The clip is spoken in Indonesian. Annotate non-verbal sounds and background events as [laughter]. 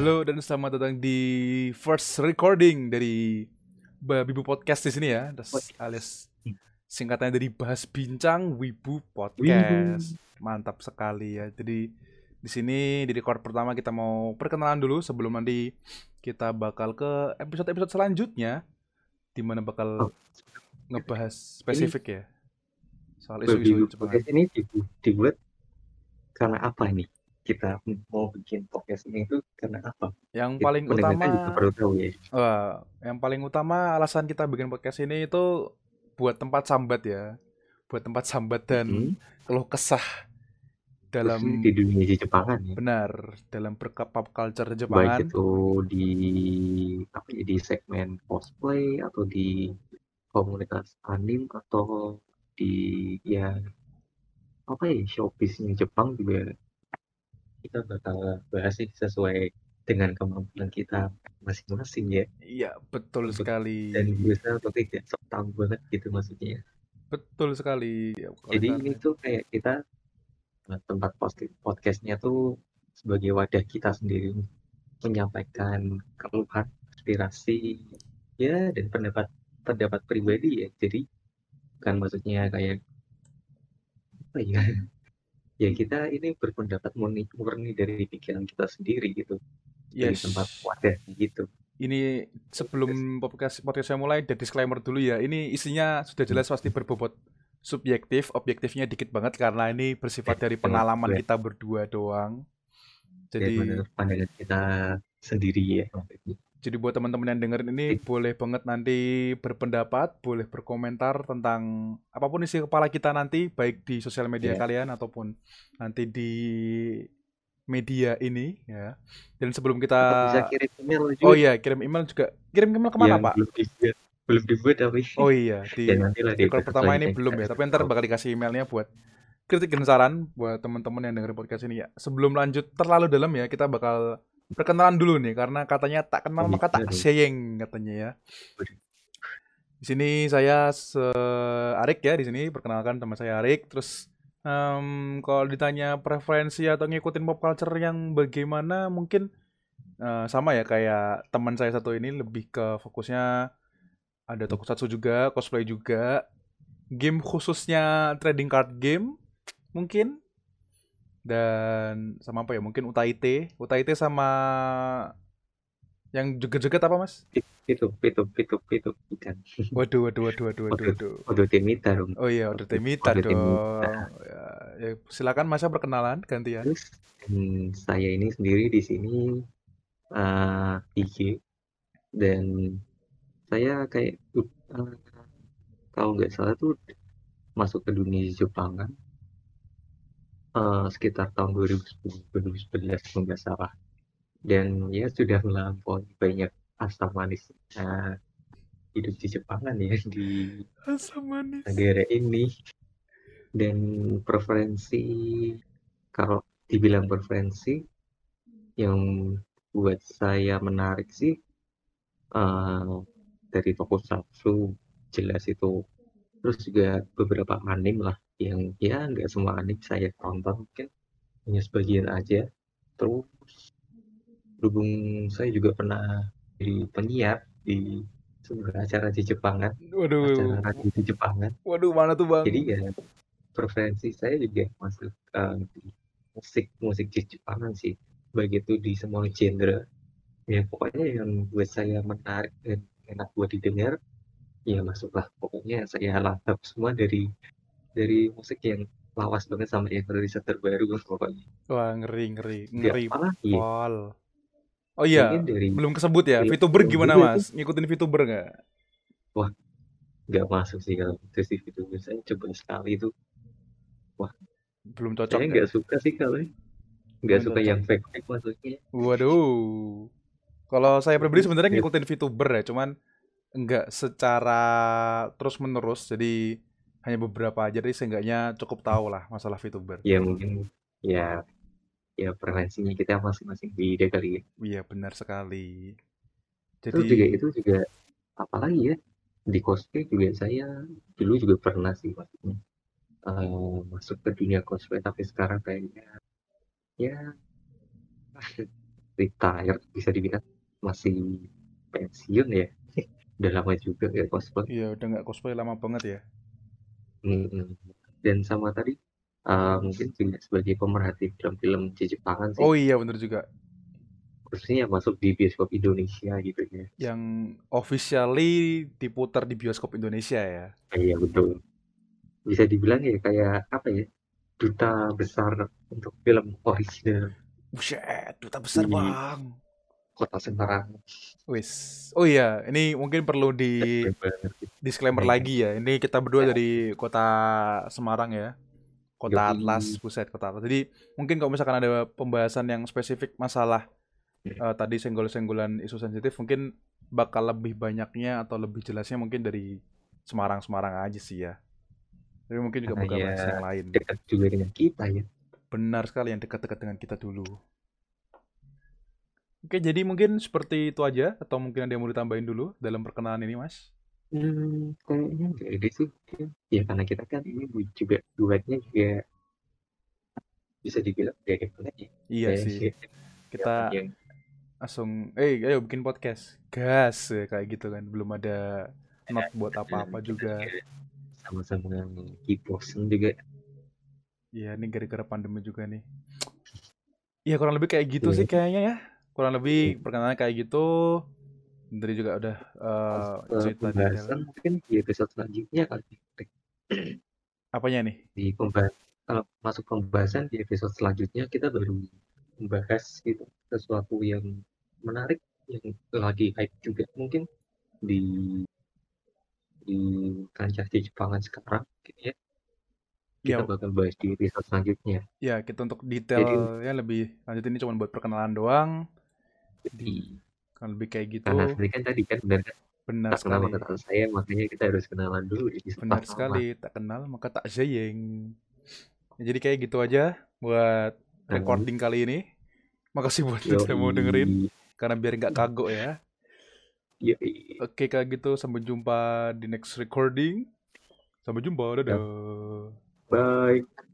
Halo dan selamat datang di first recording dari Babibu Podcast di sini ya, alias singkatannya dari Bahas Bincang Wibu Podcast. Mantap sekali ya. Jadi di sini di record pertama kita mau perkenalan dulu sebelum nanti kita bakal ke episode-episode selanjutnya di mana bakal Oh, ngebahas spesifik ya soal isu-isu podcast ini dibu- dibuat karena apa ini? Kita mau bikin podcast ini itu karena apa? Yang Kita paling utama juga perlu tahu ya. Wah, yang paling utama alasan kita bikin podcast ini itu buat tempat sambat ya. Buat tempat sambat dan Hmm, keluh kesah dalam di dunia di Jepangan ya. benar dalam perkap pop culture Baik Jepangan. itu di apa ya, di segmen cosplay atau di komunitas anim atau di ya apa ya showbiz-nya Jepang juga kita bakal bahas sih sesuai dengan kemampuan kita masing-masing ya Iya, betul Untuk- sekali. dan berusaha untuk tidak sok tahu banget gitu maksudnya Betul sekali. Ya, Jadi kita- ini tuh kayak kita eh, tempat podcastnya tuh sebagai wadah kita sendiri menyampaikan keluhan, aspirasi, ya dan pendapat pendapat pribadi ya. Jadi kan maksudnya kayak apa ya? Ya kita ini berpendapat murni, murni dari pikiran kita sendiri gitu. Dari yes. tempat wadah gitu. Ini sebelum podcast podcast saya mulai ada disclaimer dulu ya. Ini isinya sudah jelas pasti berbobot subjektif, objektifnya dikit banget karena ini bersifat dari pengalaman kita berdua doang. Jadi Jadi pandangan kita sendiri ya. Jadi buat teman-teman yang dengerin ini boleh banget nanti berpendapat, boleh berkomentar tentang apa pun isi kepala kita nanti, baik di sosial media Iya. kalian ataupun nanti di media ini ya. Dan sebelum kita Bisa kirim email juga Oh iya, kirim email juga. Kirim email ke mana, yang Pak? belum dibuat belum dibuat tapi Oh iya, di ya di record episode pertama ini belum ya, tapi ntar bakal dikasih emailnya buat kritik dan saran buat teman-teman yang dengerin podcast ini ya. Sebelum lanjut terlalu dalam ya, kita bakal perkenalan dulu nih karena katanya tak kenal maka tak iya dong. sayang katanya ya. Di sini saya se Arik ya di sini perkenalkan teman saya Arik. Terus em, kalau ditanya preferensi atau ngikutin pop culture yang bagaimana mungkin eh, sama ya kayak teman saya satu ini lebih ke fokusnya ada tokusatsu juga, cosplay juga, game khususnya trading card game mungkin dan sama apa ya mungkin Utaite, Utaite sama yang joget-joget apa mas? itu itu itu itu ikan Waduh, waduh, waduh, waduh, waduh, Waduh. waduh. Temita dong Oh iya, Order Temita Order dong. Temita. Ya, ya, silakan Mas perkenalan gantian. terus hmm, saya ini sendiri di sini eh IG dan saya kayak eh, kalau nggak salah tuh masuk ke dunia Jepangan eh, sekitar tahun 2010 2011 kalau nggak salah. Dan ya sudah melampaui banyak asam manis eh, hidup di Jepangan ya di Asam manis. negara ini. Dan preferensi kalau dibilang preferensi yang buat saya menarik sih eh, dari tokusatsu jelas itu. Terus juga beberapa anim lah yang ya nggak semua anim saya tonton mungkin hanya sebagian aja. Terus berhubung saya juga pernah jadi penyiar di sebuah acara di Jepangan Waduh, acara radio di Jepangan. Waduh mana tuh bang? jadi ya preferensi saya juga masuk eh, di musik musik di Jepangan sih. Baik itu di semua genre. Ya pokoknya yang buat saya menarik dan enak buat didengar ya masuklah. Pokoknya saya lahap semua dari dari musik yang lawas banget sama yang riset terbaru pokoknya Wah ngeri ngeri ya, ngeri apalagi pol. Oh iya, dari belum kesebut ya. Iya, VTuber gimana mas? Ngikutin VTuber nggak? nggak masuk sih kalau itu sih itu saya coba sekali itu Belum cocok saya ya? nggak suka sih kalau nggak suka cocok. yang fake fake maksudnya Waduh. Kalau saya pribadi sebenarnya Iya. ngikutin VTuber ya, cuman nggak secara terus menerus. Jadi hanya beberapa aja. Jadi seenggaknya cukup tahu lah masalah VTuber. ya mungkin ya ya preferensinya kita masing-masing beda kali ya Iya benar sekali. terus juga Jadi itu juga apalagi ya di cosplay juga saya dulu juga pernah sih maksudnya eh, masuk ke dunia cosplay tapi sekarang kayaknya ya [laughs] retire bisa dibilang masih pensiun ya [laughs] udah lama juga ya cosplay iya udah nggak cosplay lama banget ya dan sama tadi uh, mungkin juga sebagai pemerhati film-film Jepangan sih. Oh iya bener juga. Khususnya masuk di bioskop Indonesia gitu ya. Yang officially diputar di bioskop Indonesia ya? Iya betul. Bisa dibilang ya kayak apa ya duta besar untuk film original. Buset, duta besar Di- bang kota Semarang Wis. Oh iya, ini mungkin perlu di disclaimer Iya. lagi ya. Ini kita berdua dari kota Semarang ya. Kota Yoi. Atlas, buset kota Atlas. Jadi mungkin kalau misalkan ada pembahasan yang spesifik masalah eh, tadi senggol-senggolan isu sensitif, mungkin bakal lebih banyaknya atau lebih jelasnya mungkin dari Semarang-Semarang aja sih ya. Tapi mungkin juga bakal ya yang lain. dekat juga dengan kita ya Benar sekali yang dekat-dekat dengan kita dulu. Oke, jadi mungkin seperti itu aja atau mungkin ada yang mau ditambahin dulu dalam perkenalan ini, Mas? Hmm, kayaknya nggak ada sih. Ya karena kita kan ini juga duetnya juga bisa dibilang gaya banget ya. Iya Kayak sih. kayak Kita yang langsung, eh, ayo bikin podcast. Gas ya, kayak gitu kan. Belum ada not buat apa-apa juga. sama-sama kiposen juga. Iya, ini gara-gara pandemi juga nih. Iya, kurang lebih kayak gitu Iya. sih kayaknya ya. Kurang lebih perkenalan kayak gitu. Dari juga udah Eh, cerita pembahasan mungkin di episode selanjutnya kali. apanya nih? Di pembahas kalau masuk pembahasan di episode selanjutnya kita baru membahas gitu sesuatu yang menarik yang lagi hype juga mungkin di di kancah di Jepangan sekarang gitu ya. Ya, Kita bakal bahas di episode selanjutnya. ya kita untuk detailnya lebih lanjut ini cuma buat perkenalan doang. Jadi Kan lebih kayak gitu. karena tadi kan tadi kan benar kan Benar tak kenal sekali. maka tak saya makanya kita harus kenalan dulu di episode Benar sekali, tak kenal maka tak sayang. Ya, jadi kayak gitu aja buat Hmm. recording kali ini. Makasih buat yang sudah mau dengerin karena biar nggak kagok ya. Yoi. Oke kalau gitu sampai jumpa di next recording. Sampai jumpa, dadah. Bye.